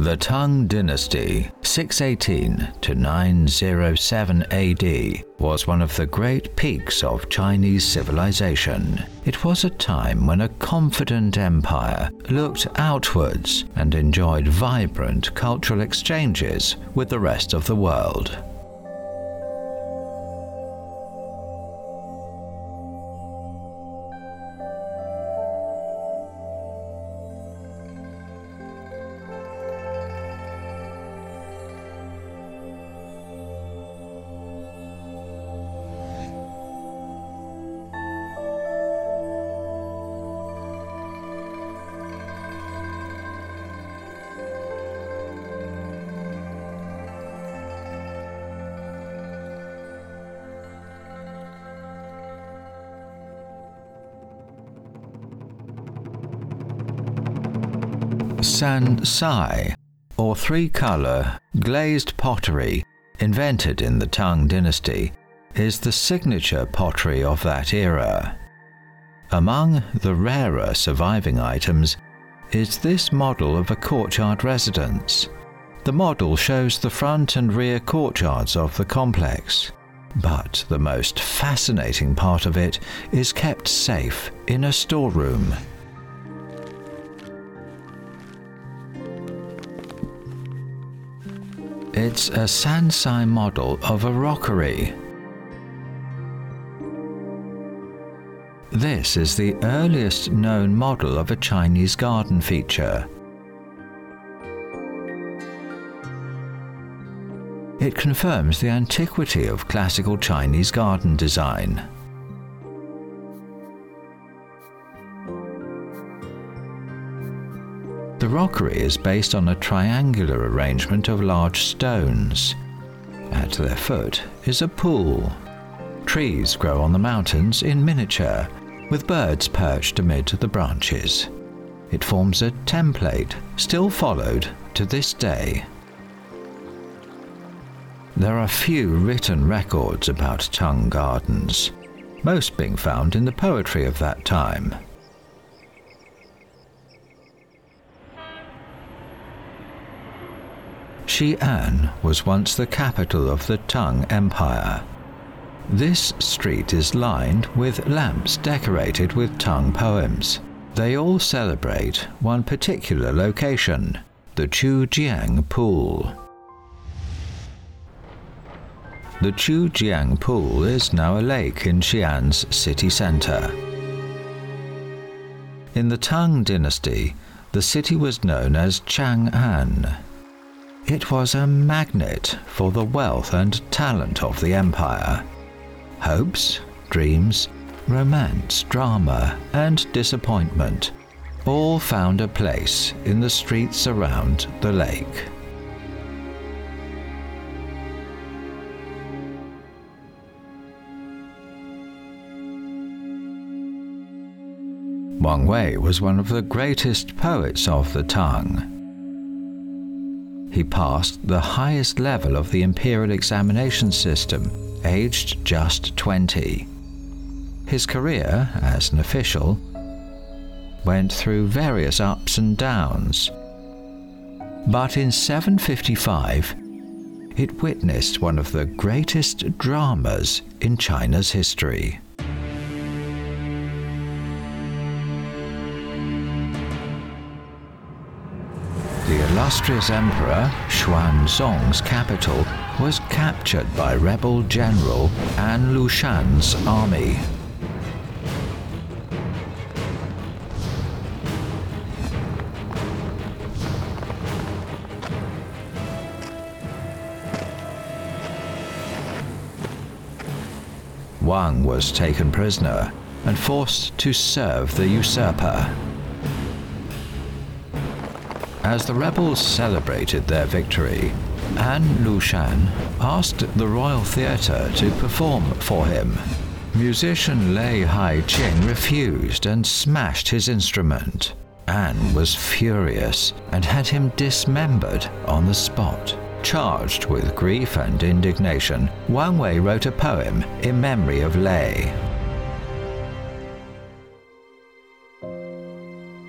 The Tang Dynasty, 618 to 907 AD, was one of the great peaks of Chinese civilization. It was a time when a confident empire looked outwards and enjoyed vibrant cultural exchanges with the rest of the world. Sancai, or three color glazed pottery, invented in the Tang Dynasty, is the signature pottery of that era. Among the rarer surviving items is this model of a courtyard residence. The model shows the front and rear courtyards of the complex, but the most fascinating part of it is kept safe in a storeroom. It's a Sancai model of a rockery. This is the earliest known model of a Chinese garden feature. It confirms the antiquity of classical Chinese garden design. Rockery is based on a triangular arrangement of large stones. At their foot is a pool. Trees grow on the mountains in miniature, with birds perched amid the branches. It forms a template still followed to this day. There are few written records about Tang gardens, most being found in the poetry of that time. Xi'an was once the capital of the Tang Empire. This street is lined with lamps decorated with Tang poems. They all celebrate one particular location, the Qujiang Pool. The Qujiang Pool is now a lake in Xi'an's city center. In the Tang dynasty, the city was known as Chang'an. It was a magnet for the wealth and talent of the empire. Hopes, dreams, romance, drama, and disappointment all found a place in the streets around the lake. Wang Wei was one of the greatest poets of the Tang. He passed the highest level of the imperial examination system, aged just 20. His career as an official went through various ups and downs. But in 755, it witnessed one of the greatest dramas in China's history. Illustrious emperor Xuanzong's capital was captured by rebel general An Lushan's army. Wang was taken prisoner and forced to serve the usurper. As the rebels celebrated their victory, An Lushan asked the Royal Theatre to perform for him. Musician Lei Hai Qing refused and smashed his instrument. An was furious and had him dismembered on the spot. Charged with grief and indignation, Wang Wei wrote a poem in memory of Lei.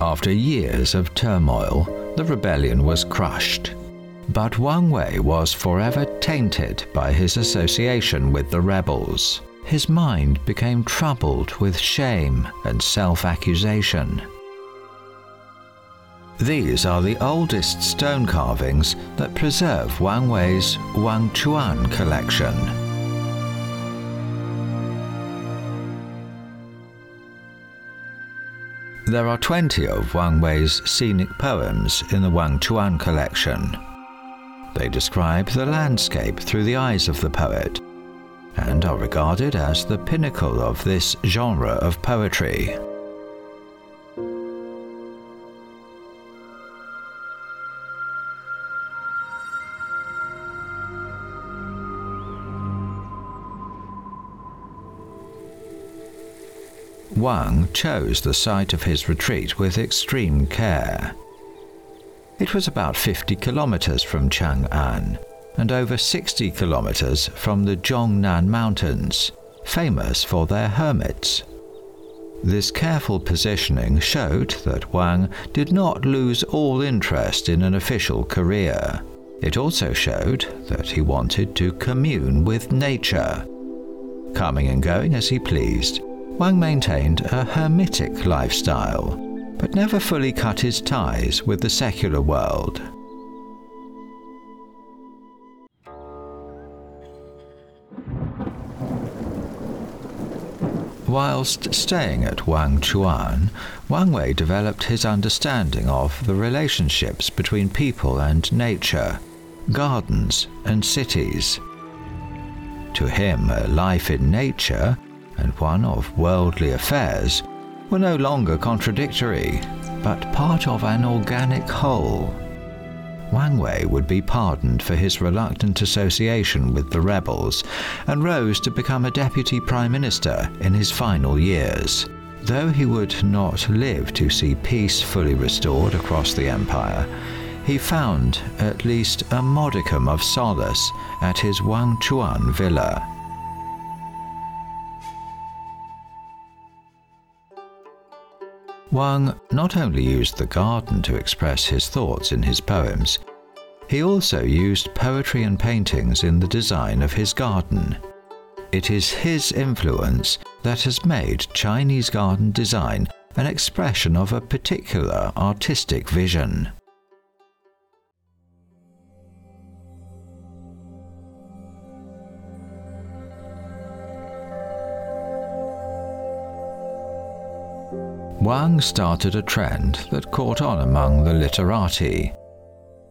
After years of turmoil, the rebellion was crushed. But Wang Wei was forever tainted by his association with the rebels. His mind became troubled with shame and self accusation. These are the oldest stone carvings that preserve Wang Wei's Wang Chuan collection. There are 20 of Wang Wei's scenic poems in the Wang Chuan collection. They describe the landscape through the eyes of the poet and are regarded as the pinnacle of this genre of poetry. Wang chose the site of his retreat with extreme care. It was about 50 kilometers from Chang'an and over 60 kilometers from the Zhongnan Mountains, famous for their hermits. This careful positioning showed that Wang did not lose all interest in an official career. It also showed that he wanted to commune with nature. Coming and going as he pleased, Wang maintained a hermitic lifestyle, but never fully cut his ties with the secular world. Whilst staying at Wang Chuan, Wang Wei developed his understanding of the relationships between people and nature, gardens and cities. To him, a life in nature and one of worldly affairs were no longer contradictory, but part of an organic whole. Wang Wei would be pardoned for his reluctant association with the rebels and rose to become a deputy prime minister in his final years. Though he would not live to see peace fully restored across the empire, he found at least a modicum of solace at his Wang Chuan villa. Wang not only used the garden to express his thoughts in his poems, he also used poetry and paintings in the design of his garden. It is his influence that has made Chinese garden design an expression of a particular artistic vision. Wang started a trend that caught on among the literati.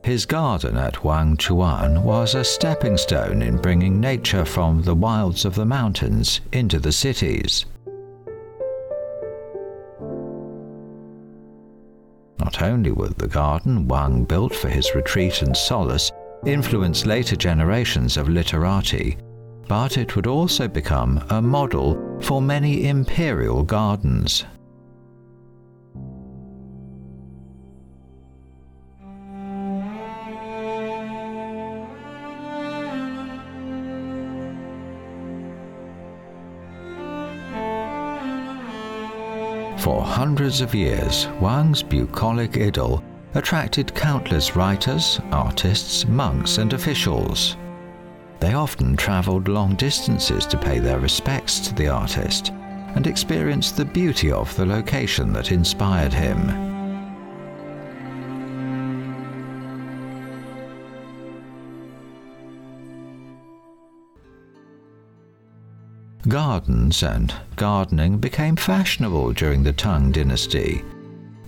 His garden at Wang Chuan was a stepping stone in bringing nature from the wilds of the mountains into the cities. Not only would the garden Wang built for his retreat and solace influence later generations of literati, but it would also become a model for many imperial gardens. For hundreds of years, Wang's bucolic idyll attracted countless writers, artists, monks, and officials. They often travelled long distances to pay their respects to the artist and experience the beauty of the location that inspired him. Gardens and gardening became fashionable during the Tang dynasty.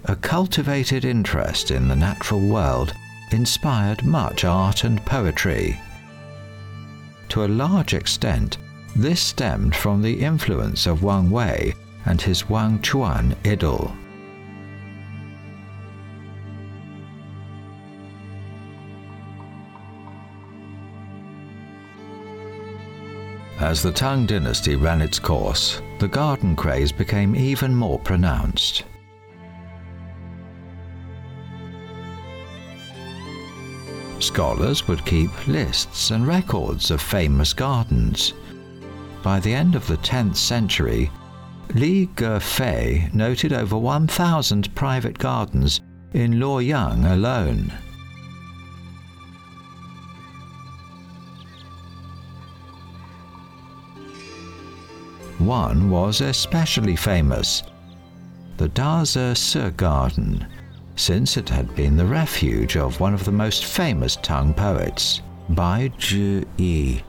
A cultivated interest in the natural world inspired much art and poetry. To a large extent, this stemmed from the influence of Wang Wei and his Wang Chuan idyll. As the Tang dynasty ran its course, the garden craze became even more pronounced. Scholars would keep lists and records of famous gardens. By the end of the 10th century, Li Gefei noted over 1,000 private gardens in Luoyang alone. One was especially famous the Dazi Si Garden, since it had been the refuge of one of the most famous Tang poets, Bai Ju Yi.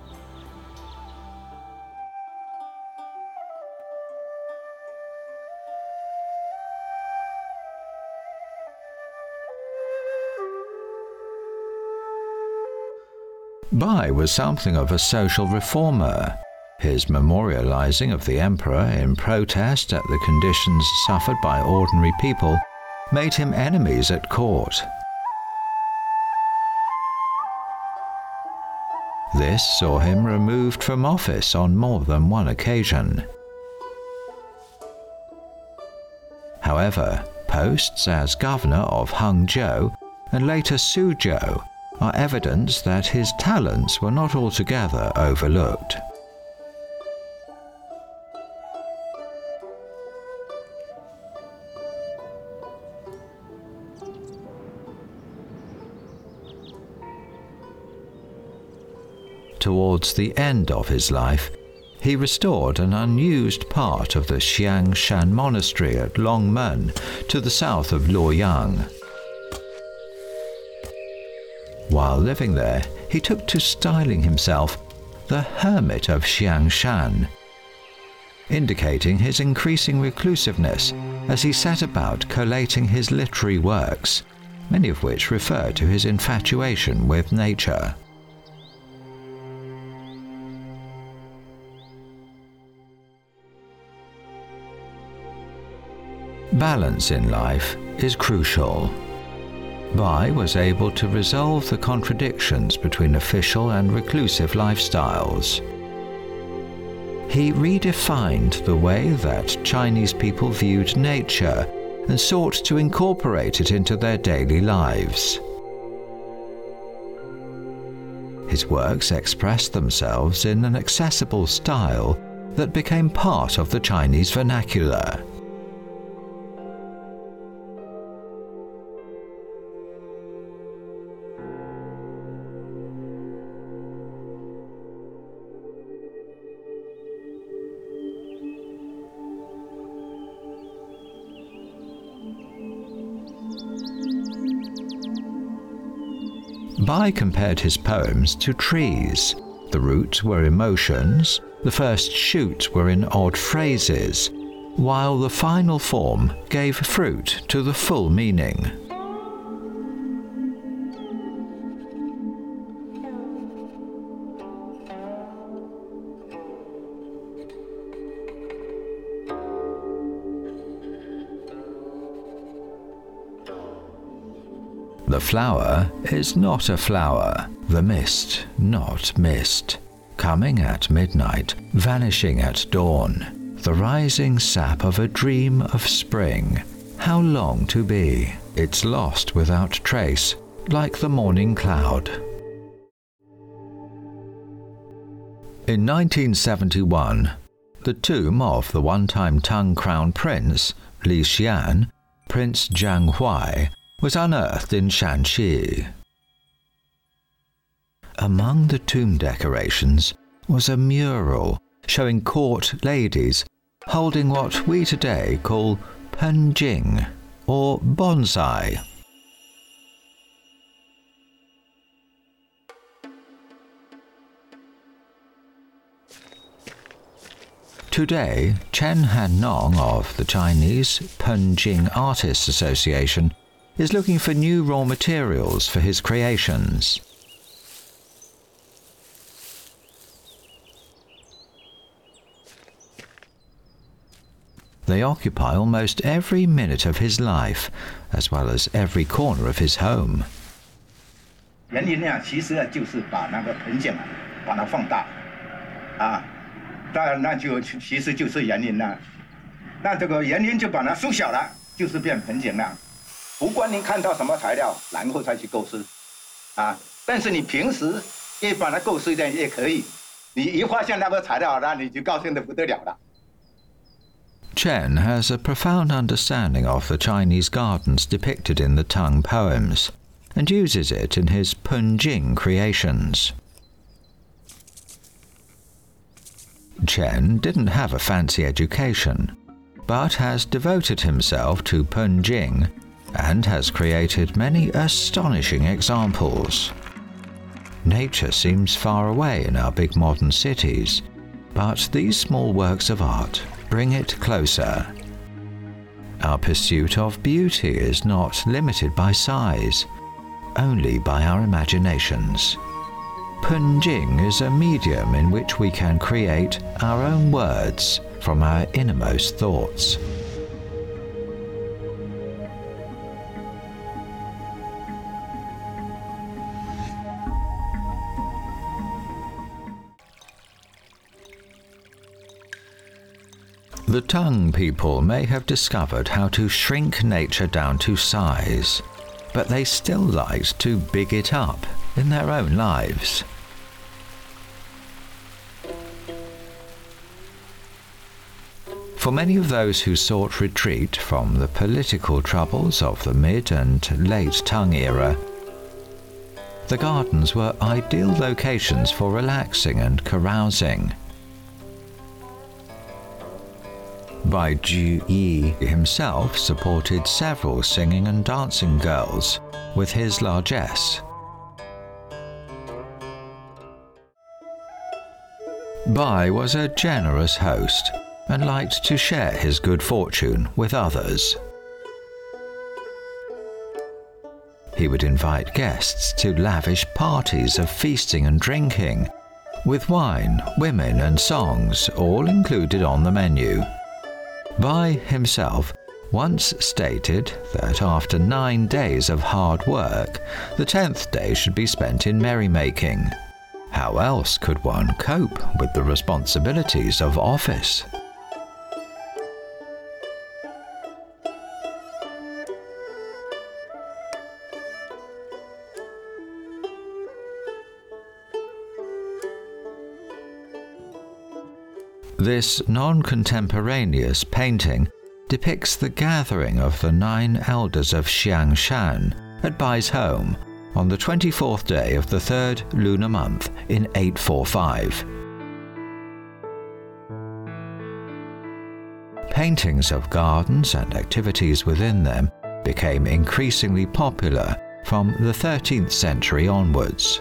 Bai was something of a social reformer. His memorializing of the emperor in protest at the conditions suffered by ordinary people made him enemies at court. This saw him removed from office on more than one occasion. However, posts as governor of Hangzhou and later Suzhou are evidence that his talents were not altogether overlooked. Towards the end of his life, he restored an unused part of the Xiangshan monastery at Longmen to the south of Luoyang. While living there, he took to styling himself the Hermit of Xiangshan, indicating his increasing reclusiveness as he set about collating his literary works, many of which refer to his infatuation with nature. Balance in life is crucial. Bai was able to resolve the contradictions between official and reclusive lifestyles. He redefined the way that Chinese people viewed nature and sought to incorporate it into their daily lives. His works expressed themselves in an accessible style that became part of the Chinese vernacular. Bai compared his poems to trees. The roots were emotions, the first shoots were in odd phrases, while the final form gave fruit to the full meaning. The flower is not a flower, the mist not mist. Coming at midnight, vanishing at dawn, the rising sap of a dream of spring. How long to be? It's lost without trace, like the morning cloud. In 1971, the tomb of the one time Tang Crown Prince, Li Xian, Prince Zhanghuai, was unearthed in Shaanxi. Among the tomb decorations was a mural showing court ladies holding what we today call penjing or bonsai. Today, Chen Han-nong of the Chinese Penjing Artists Association is looking for new raw materials for his creations. They occupy almost every minute of his life, as well as every corner of his home. 原因呢，其实呢就是把那个盆景啊，把它放大，啊，当然那就其实就是园林了，那这个园林就把它缩小了，就是变盆景了。 Chen has a profound understanding of the Chinese gardens depicted in the Tang poems and uses it in his Penjing creations. Chen didn't have a fancy education, but has devoted himself to Penjing and has created many astonishing examples. Nature seems far away in our big modern cities, but these small works of art bring it closer. Our pursuit of beauty is not limited by size, only by our imaginations. Penjing is a medium in which we can create our own words from our innermost thoughts. The Tang people may have discovered how to shrink nature down to size, but they still liked to big it up in their own lives. For many of those who sought retreat from the political troubles of the mid and late Tang era, the gardens were ideal locations for relaxing and carousing. Bai Ju Yi himself supported several singing and dancing girls with his largesse. Bai was a generous host and liked to share his good fortune with others. He would invite guests to lavish parties of feasting and drinking, with wine, women, and songs all included on the menu. Bai himself once stated that after nine days of hard work, the tenth day should be spent in merrymaking. How else could one cope with the responsibilities of office? This non contemporaneous painting depicts the gathering of the nine elders of Xiangshan at Bai's home on the 24th day of the third lunar month in 845. Paintings of gardens and activities within them became increasingly popular from the 13th century onwards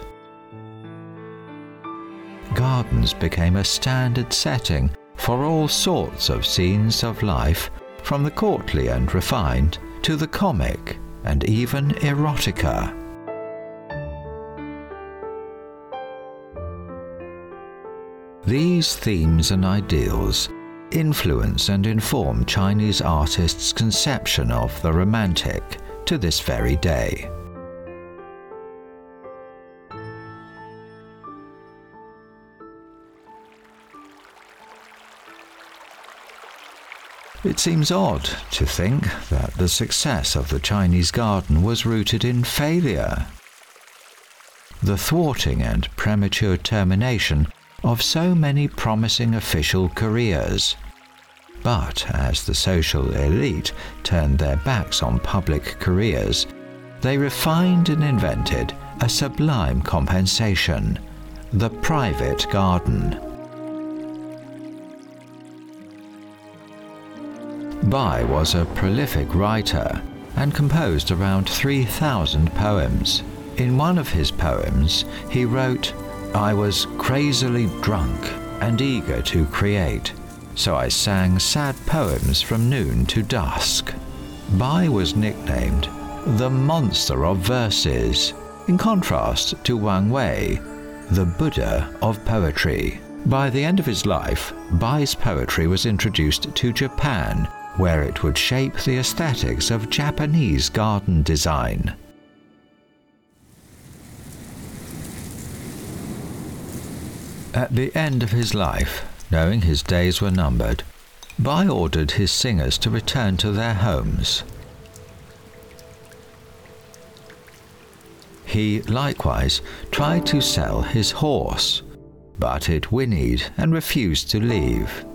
gardens became a standard setting for all sorts of scenes of life, from the courtly and refined to the comic and even erotica. These themes and ideals influence and inform Chinese artists' conception of the romantic to this very day. It seems odd to think that the success of the Chinese garden was rooted in failure. The thwarting and premature termination of so many promising official careers. But as the social elite turned their backs on public careers, they refined and invented a sublime compensation the private garden. Bai was a prolific writer and composed around 3,000 poems. In one of his poems, he wrote, I was crazily drunk and eager to create, so I sang sad poems from noon to dusk. Bai was nicknamed the monster of verses, in contrast to Wang Wei, the Buddha of poetry. By the end of his life, Bai's poetry was introduced to Japan where it would shape the aesthetics of Japanese garden design. At the end of his life, knowing his days were numbered, Bai ordered his singers to return to their homes. He likewise tried to sell his horse, but it whinnied and refused to leave.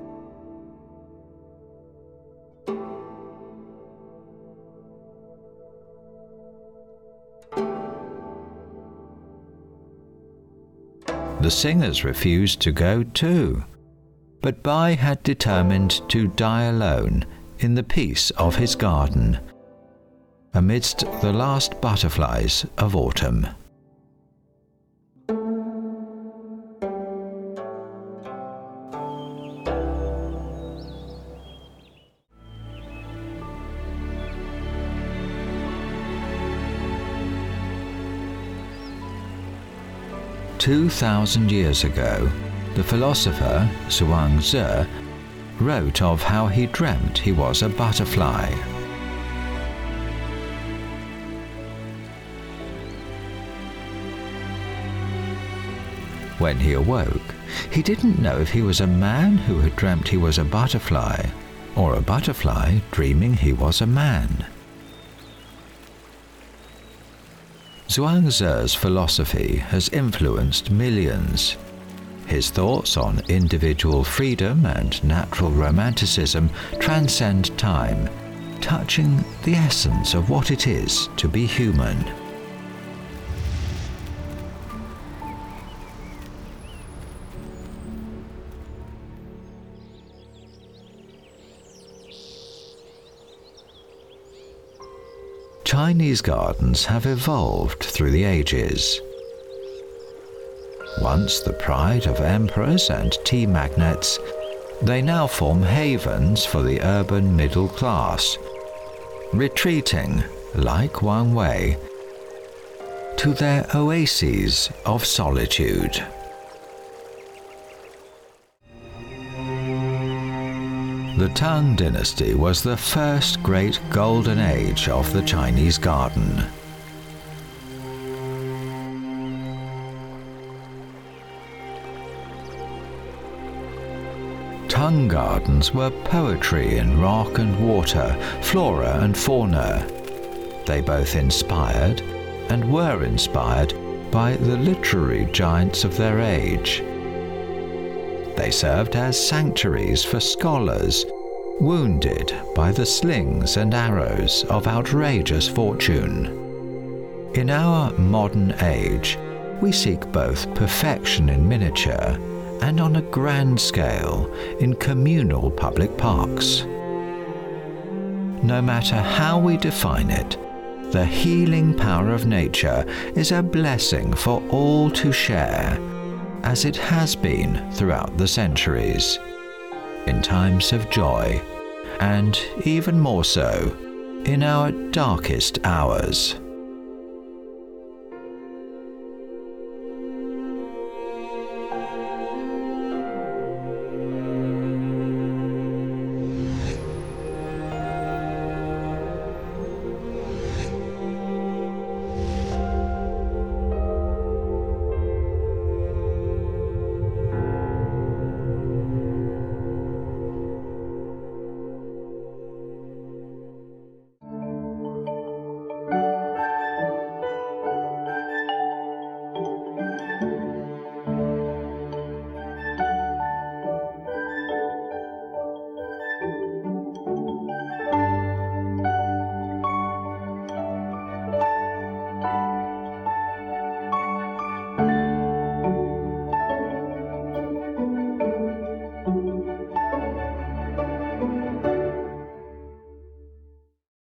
The singers refused to go too. But Bai had determined to die alone in the peace of his garden, amidst the last butterflies of autumn. Two thousand years ago, the philosopher Zhuang Zhuangzi wrote of how he dreamt he was a butterfly. When he awoke, he didn't know if he was a man who had dreamt he was a butterfly, or a butterfly dreaming he was a man. Zhuangzi's philosophy has influenced millions. His thoughts on individual freedom and natural romanticism transcend time, touching the essence of what it is to be human. Chinese gardens have evolved through the ages. Once the pride of emperors and tea magnates, they now form havens for the urban middle class, retreating, like Wang Wei, to their oases of solitude. The Tang dynasty was the first great golden age of the Chinese garden. Tang gardens were poetry in rock and water, flora and fauna. They both inspired and were inspired by the literary giants of their age. They served as sanctuaries for scholars, wounded by the slings and arrows of outrageous fortune. In our modern age, we seek both perfection in miniature and on a grand scale in communal public parks. No matter how we define it, the healing power of nature is a blessing for all to share as it has been throughout the centuries, in times of joy, and even more so in our darkest hours.